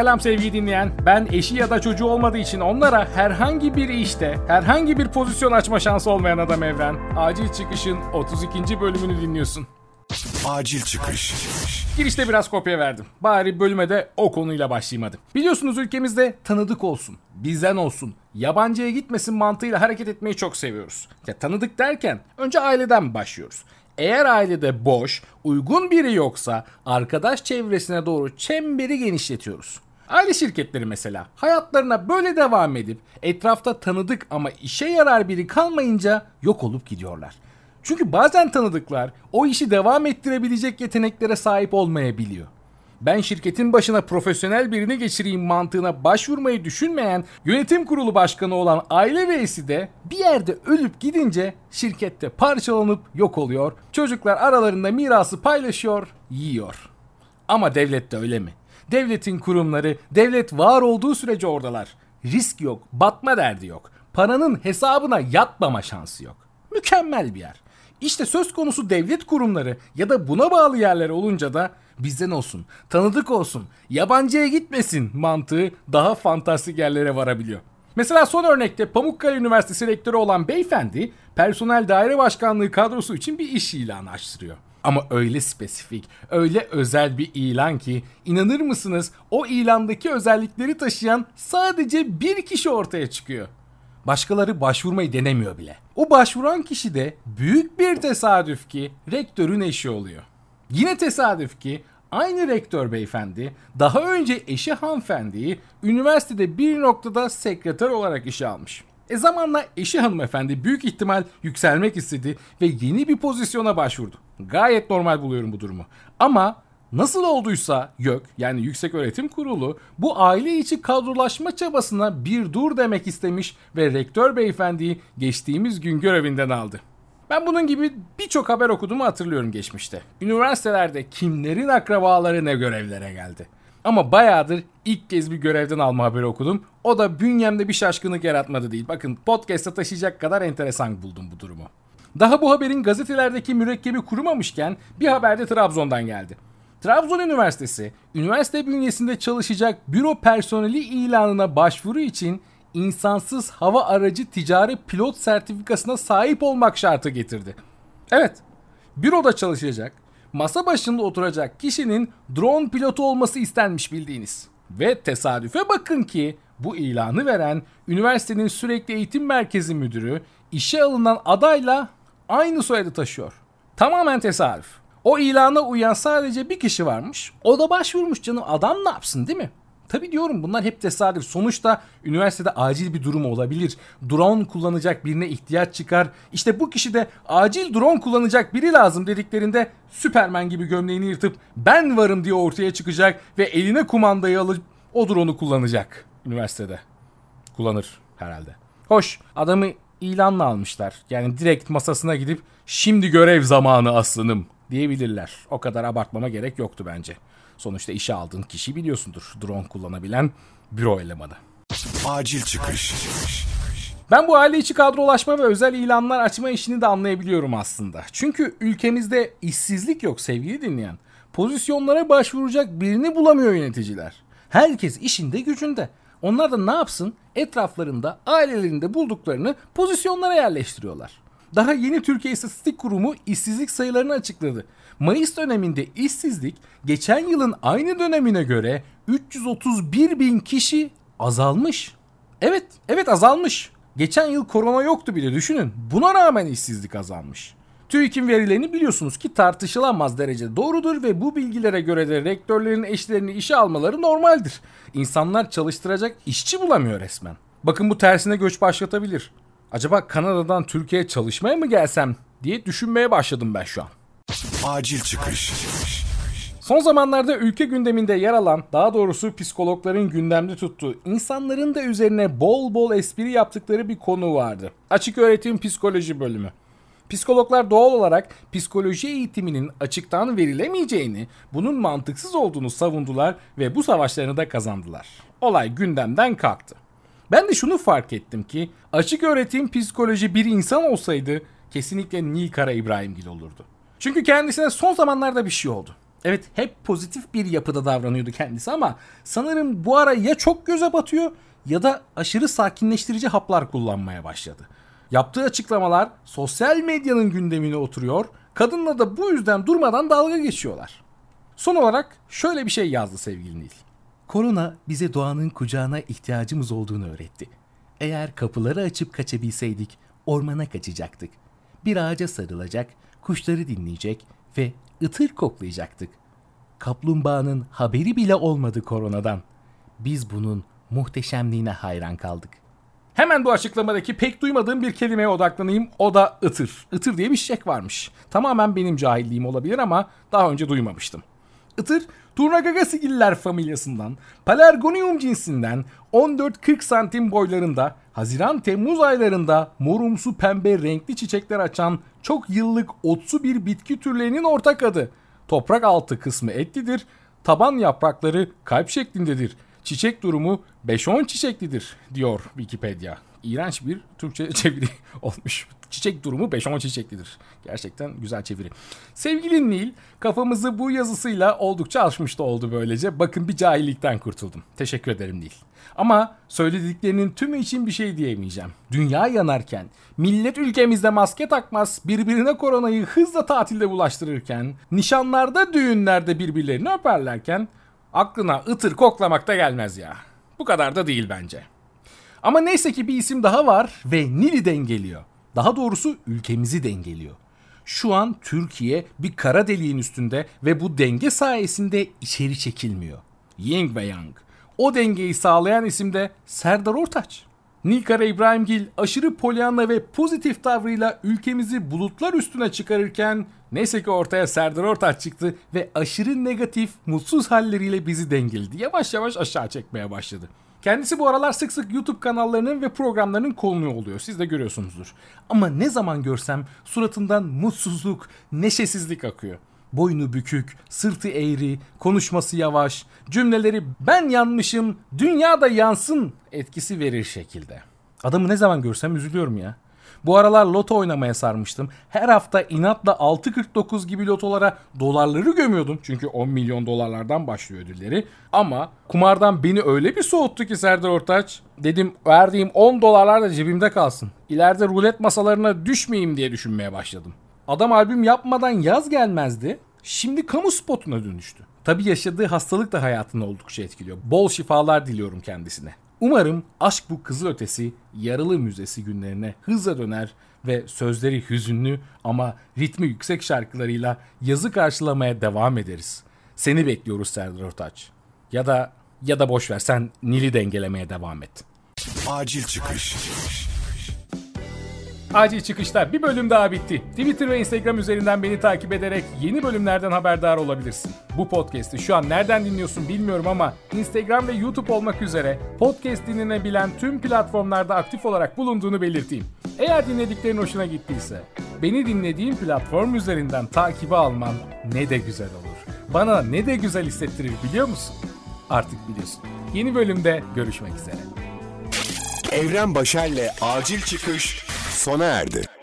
Selam sevgili dinleyen. Ben eşi ya da çocuğu olmadığı için onlara herhangi bir işte, herhangi bir pozisyon açma şansı olmayan adam Evren. Acil Çıkış'ın 32. bölümünü dinliyorsun. Acil çıkış. Girişte biraz kopya verdim. Bari bölüme de o konuyla başlayayım hadi. Biliyorsunuz ülkemizde tanıdık olsun, bizden olsun, yabancıya gitmesin mantığıyla hareket etmeyi çok seviyoruz. Ya tanıdık derken önce aileden başlıyoruz. Eğer ailede boş, uygun biri yoksa arkadaş çevresine doğru çemberi genişletiyoruz. Aile şirketleri mesela hayatlarına böyle devam edip etrafta tanıdık ama işe yarar biri kalmayınca yok olup gidiyorlar. Çünkü bazen tanıdıklar o işi devam ettirebilecek yeteneklere sahip olmayabiliyor. Ben şirketin başına profesyonel birini geçireyim mantığına başvurmayı düşünmeyen yönetim kurulu başkanı olan aile reisi de bir yerde ölüp gidince şirkette parçalanıp yok oluyor. Çocuklar aralarında mirası paylaşıyor, yiyor. Ama devlet de öyle mi? Devletin kurumları, devlet var olduğu sürece oradalar. Risk yok, batma derdi yok. Paranın hesabına yatmama şansı yok. Mükemmel bir yer. İşte söz konusu devlet kurumları ya da buna bağlı yerler olunca da bizden olsun, tanıdık olsun, yabancıya gitmesin mantığı daha fantastik yerlere varabiliyor. Mesela son örnekte Pamukkale Üniversitesi rektörü olan beyefendi personel daire başkanlığı kadrosu için bir iş ilanı açtırıyor. Ama öyle spesifik, öyle özel bir ilan ki inanır mısınız o ilandaki özellikleri taşıyan sadece bir kişi ortaya çıkıyor. Başkaları başvurmayı denemiyor bile. O başvuran kişi de büyük bir tesadüf ki rektörün eşi oluyor. Yine tesadüf ki aynı rektör beyefendi daha önce eşi hanımefendiyi üniversitede bir noktada sekreter olarak işe almış. E zamanla eşi hanımefendi büyük ihtimal yükselmek istedi ve yeni bir pozisyona başvurdu. Gayet normal buluyorum bu durumu. Ama Nasıl olduysa YÖK yani Yüksek Öğretim Kurulu bu aile içi kadrolaşma çabasına bir dur demek istemiş ve rektör beyefendiyi geçtiğimiz gün görevinden aldı. Ben bunun gibi birçok haber okuduğumu hatırlıyorum geçmişte. Üniversitelerde kimlerin akrabaları ne görevlere geldi. Ama bayağıdır ilk kez bir görevden alma haberi okudum. O da bünyemde bir şaşkınlık yaratmadı değil. Bakın podcast'a taşıyacak kadar enteresan buldum bu durumu. Daha bu haberin gazetelerdeki mürekkebi kurumamışken bir haber de Trabzon'dan geldi. Trabzon Üniversitesi, üniversite bünyesinde çalışacak büro personeli ilanına başvuru için insansız hava aracı ticari pilot sertifikasına sahip olmak şartı getirdi. Evet, büroda çalışacak, masa başında oturacak kişinin drone pilotu olması istenmiş bildiğiniz. Ve tesadüfe bakın ki bu ilanı veren üniversitenin sürekli eğitim merkezi müdürü işe alınan adayla aynı soyadı taşıyor. Tamamen tesadüf. O ilana uyan sadece bir kişi varmış. O da başvurmuş canım. Adam ne yapsın değil mi? Tabi diyorum bunlar hep tesadüf. Sonuçta üniversitede acil bir durum olabilir. Drone kullanacak birine ihtiyaç çıkar. İşte bu kişi de acil drone kullanacak biri lazım dediklerinde Süpermen gibi gömleğini yırtıp ben varım diye ortaya çıkacak ve eline kumandayı alıp o drone'u kullanacak üniversitede. Kullanır herhalde. Hoş adamı ilanla almışlar. Yani direkt masasına gidip şimdi görev zamanı aslanım diyebilirler. O kadar abartmama gerek yoktu bence. Sonuçta işe aldığın kişi biliyorsundur. Drone kullanabilen büro elemanı. Acil çıkış. Ben bu aile içi kadrolaşma ve özel ilanlar açma işini de anlayabiliyorum aslında. Çünkü ülkemizde işsizlik yok sevgili dinleyen. Pozisyonlara başvuracak birini bulamıyor yöneticiler. Herkes işinde gücünde. Onlar da ne yapsın? Etraflarında, ailelerinde bulduklarını pozisyonlara yerleştiriyorlar. Daha yeni Türkiye İstatistik Kurumu işsizlik sayılarını açıkladı. Mayıs döneminde işsizlik geçen yılın aynı dönemine göre 331 bin kişi azalmış. Evet, evet azalmış. Geçen yıl korona yoktu bile düşünün. Buna rağmen işsizlik azalmış. TÜİK'in verilerini biliyorsunuz ki tartışılamaz derecede doğrudur ve bu bilgilere göre de rektörlerin eşlerini işe almaları normaldir. İnsanlar çalıştıracak işçi bulamıyor resmen. Bakın bu tersine göç başlatabilir. Acaba Kanada'dan Türkiye'ye çalışmaya mı gelsem diye düşünmeye başladım ben şu an. Acil çıkış. Son zamanlarda ülke gündeminde yer alan, daha doğrusu psikologların gündemde tuttuğu, insanların da üzerine bol bol espri yaptıkları bir konu vardı. Açık öğretim psikoloji bölümü. Psikologlar doğal olarak psikoloji eğitiminin açıktan verilemeyeceğini, bunun mantıksız olduğunu savundular ve bu savaşlarını da kazandılar. Olay gündemden kalktı. Ben de şunu fark ettim ki açık öğretim psikoloji bir insan olsaydı kesinlikle Nil Kara İbrahimgil olurdu. Çünkü kendisine son zamanlarda bir şey oldu. Evet hep pozitif bir yapıda davranıyordu kendisi ama sanırım bu ara ya çok göze batıyor ya da aşırı sakinleştirici haplar kullanmaya başladı. Yaptığı açıklamalar sosyal medyanın gündemine oturuyor, kadınla da bu yüzden durmadan dalga geçiyorlar. Son olarak şöyle bir şey yazdı sevgili Nil. Korona bize doğanın kucağına ihtiyacımız olduğunu öğretti. Eğer kapıları açıp kaçabilseydik ormana kaçacaktık. Bir ağaca sarılacak, kuşları dinleyecek ve ıtır koklayacaktık. Kaplumbağanın haberi bile olmadı koronadan. Biz bunun muhteşemliğine hayran kaldık. Hemen bu açıklamadaki pek duymadığım bir kelimeye odaklanayım. O da ıtır. Itır diye bir çiçek varmış. Tamamen benim cahilliğim olabilir ama daha önce duymamıştım. Itır, Turnagagasigiller familyasından, Pelargonium cinsinden 14-40 santim boylarında, Haziran-Temmuz aylarında morumsu pembe renkli çiçekler açan çok yıllık otsu bir bitki türlerinin ortak adı. Toprak altı kısmı etlidir, taban yaprakları kalp şeklindedir. Çiçek durumu 5-10 çiçeklidir diyor Wikipedia. İğrenç bir Türkçe çeviri olmuş. Çiçek durumu 5-10 çiçeklidir. Gerçekten güzel çeviri. Sevgili Nil kafamızı bu yazısıyla oldukça açmış oldu böylece. Bakın bir cahillikten kurtuldum. Teşekkür ederim Nil. Ama söylediklerinin tümü için bir şey diyemeyeceğim. Dünya yanarken, millet ülkemizde maske takmaz, birbirine koronayı hızla tatilde bulaştırırken, nişanlarda, düğünlerde birbirlerini öperlerken aklına ıtır koklamak da gelmez ya. Bu kadar da değil bence. Ama neyse ki bir isim daha var ve Nil'i dengeliyor. Daha doğrusu ülkemizi dengeliyor. Şu an Türkiye bir kara deliğin üstünde ve bu denge sayesinde içeri çekilmiyor. Ying ve Yang. O dengeyi sağlayan isim de Serdar Ortaç. Nilkara İbrahimgil aşırı polyanla ve pozitif tavrıyla ülkemizi bulutlar üstüne çıkarırken neyse ki ortaya Serdar Ortaç çıktı ve aşırı negatif, mutsuz halleriyle bizi dengeledi. Yavaş yavaş aşağı çekmeye başladı. Kendisi bu aralar sık sık YouTube kanallarının ve programlarının konuğu oluyor. Siz de görüyorsunuzdur. Ama ne zaman görsem suratından mutsuzluk, neşesizlik akıyor. Boynu bükük, sırtı eğri, konuşması yavaş, cümleleri ben yanmışım, dünya da yansın etkisi verir şekilde. Adamı ne zaman görsem üzülüyorum ya. Bu aralar loto oynamaya sarmıştım. Her hafta inatla 6.49 gibi lotolara dolarları gömüyordum. Çünkü 10 milyon dolarlardan başlıyor ödülleri. Ama kumardan beni öyle bir soğuttu ki Serdar Ortaç. Dedim verdiğim 10 dolarlar da cebimde kalsın. İleride rulet masalarına düşmeyeyim diye düşünmeye başladım. Adam albüm yapmadan yaz gelmezdi. Şimdi kamu spotuna dönüştü. Tabi yaşadığı hastalık da hayatını oldukça etkiliyor. Bol şifalar diliyorum kendisine. Umarım Aşk Bu Kızıl Ötesi Yaralı Müzesi günlerine hızla döner ve sözleri hüzünlü ama ritmi yüksek şarkılarıyla yazı karşılamaya devam ederiz. Seni bekliyoruz Serdar Ortaç. Ya da ya da boş ver sen Nil'i dengelemeye devam et. Acil çıkış. Acil çıkışta bir bölüm daha bitti. Twitter ve Instagram üzerinden beni takip ederek yeni bölümlerden haberdar olabilirsin. Bu podcast'i şu an nereden dinliyorsun bilmiyorum ama Instagram ve YouTube olmak üzere podcast dinlenebilen tüm platformlarda aktif olarak bulunduğunu belirteyim. Eğer dinlediklerin hoşuna gittiyse beni dinlediğin platform üzerinden takibi alman ne de güzel olur. Bana ne de güzel hissettirir biliyor musun? Artık biliyorsun. Yeni bölümde görüşmek üzere. Evren Başer'le acil çıkış sona erdi.